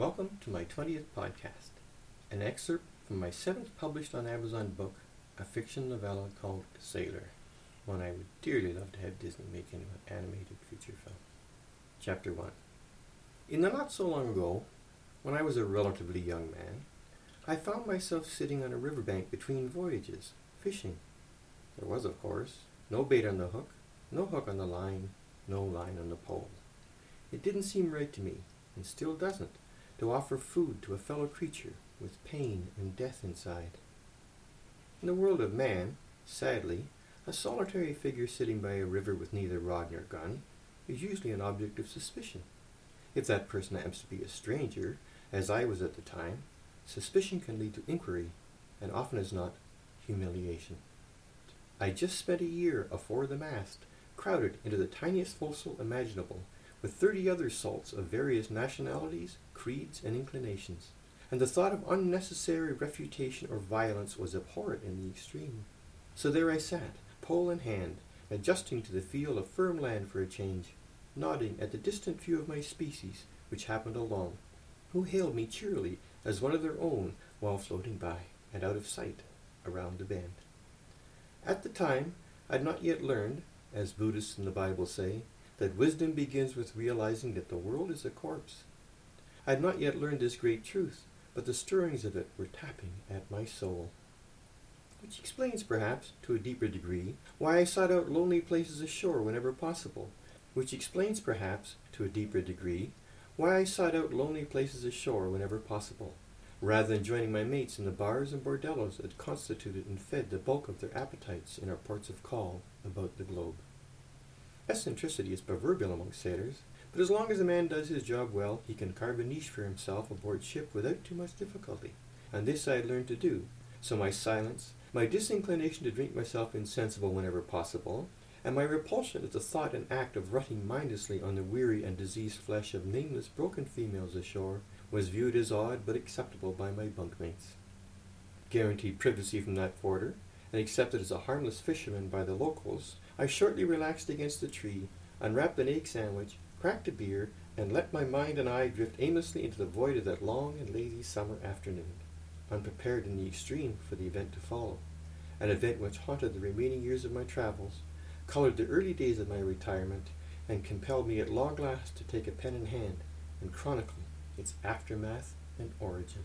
Welcome to my 20th podcast, an excerpt from my seventh published on Amazon book, a fiction novella called Sailor, one I would dearly love to have Disney make into an animated feature film. Chapter 1 In the not so long ago, when I was a relatively young man, I found myself sitting on a riverbank between voyages, fishing. There was, of course, no bait on the hook, no hook on the line, no line on the pole. It didn't seem right to me, and still doesn't, to offer food to a fellow creature with pain and death inside. In the world of man, sadly, a solitary figure sitting by a river with neither rod nor gun is usually an object of suspicion. If that person happens to be a stranger, as I was at the time, suspicion can lead to inquiry, and often as not, humiliation. I just spent a year afore the mast, crowded into the tiniest forecastle imaginable, with thirty other salts of various nationalities, creeds, and inclinations, and the thought of unnecessary refutation or violence was abhorrent in the extreme. So there I sat, pole in hand, adjusting to the feel of firm land for a change, nodding at the distant few of my species which happened along, who hailed me cheerily as one of their own while floating by and out of sight around the bend. At the time, I had not yet learned, as Buddhists in the Bible say, that wisdom begins with realizing that the world is a corpse. I had not yet learned this great truth, but the stirrings of it were tapping at my soul. Which explains, perhaps, to a deeper degree, why I sought out lonely places ashore whenever possible. Which explains, perhaps, to a deeper degree, why I sought out lonely places ashore whenever possible, rather than joining my mates in the bars and bordellos that constituted and fed the bulk of their appetites in our ports of call about the globe. Eccentricity is proverbial among sailors, but as long as a man does his job well, he can carve a niche for himself aboard ship without too much difficulty. And this I had learned to do. So my silence, my disinclination to drink myself insensible whenever possible, and my repulsion at the thought and act of rutting mindlessly on the weary and diseased flesh of nameless broken females ashore, was viewed as odd but acceptable by my bunkmates. Guaranteed privacy from that quarter, and accepted as a harmless fisherman by the locals, I shortly relaxed against a tree, unwrapped an egg sandwich, cracked a beer, and let my mind and eye drift aimlessly into the void of that long and lazy summer afternoon, unprepared in the extreme for the event to follow, an event which haunted the remaining years of my travels, colored the early days of my retirement, and compelled me at long last to take a pen in hand and chronicle its aftermath and origin.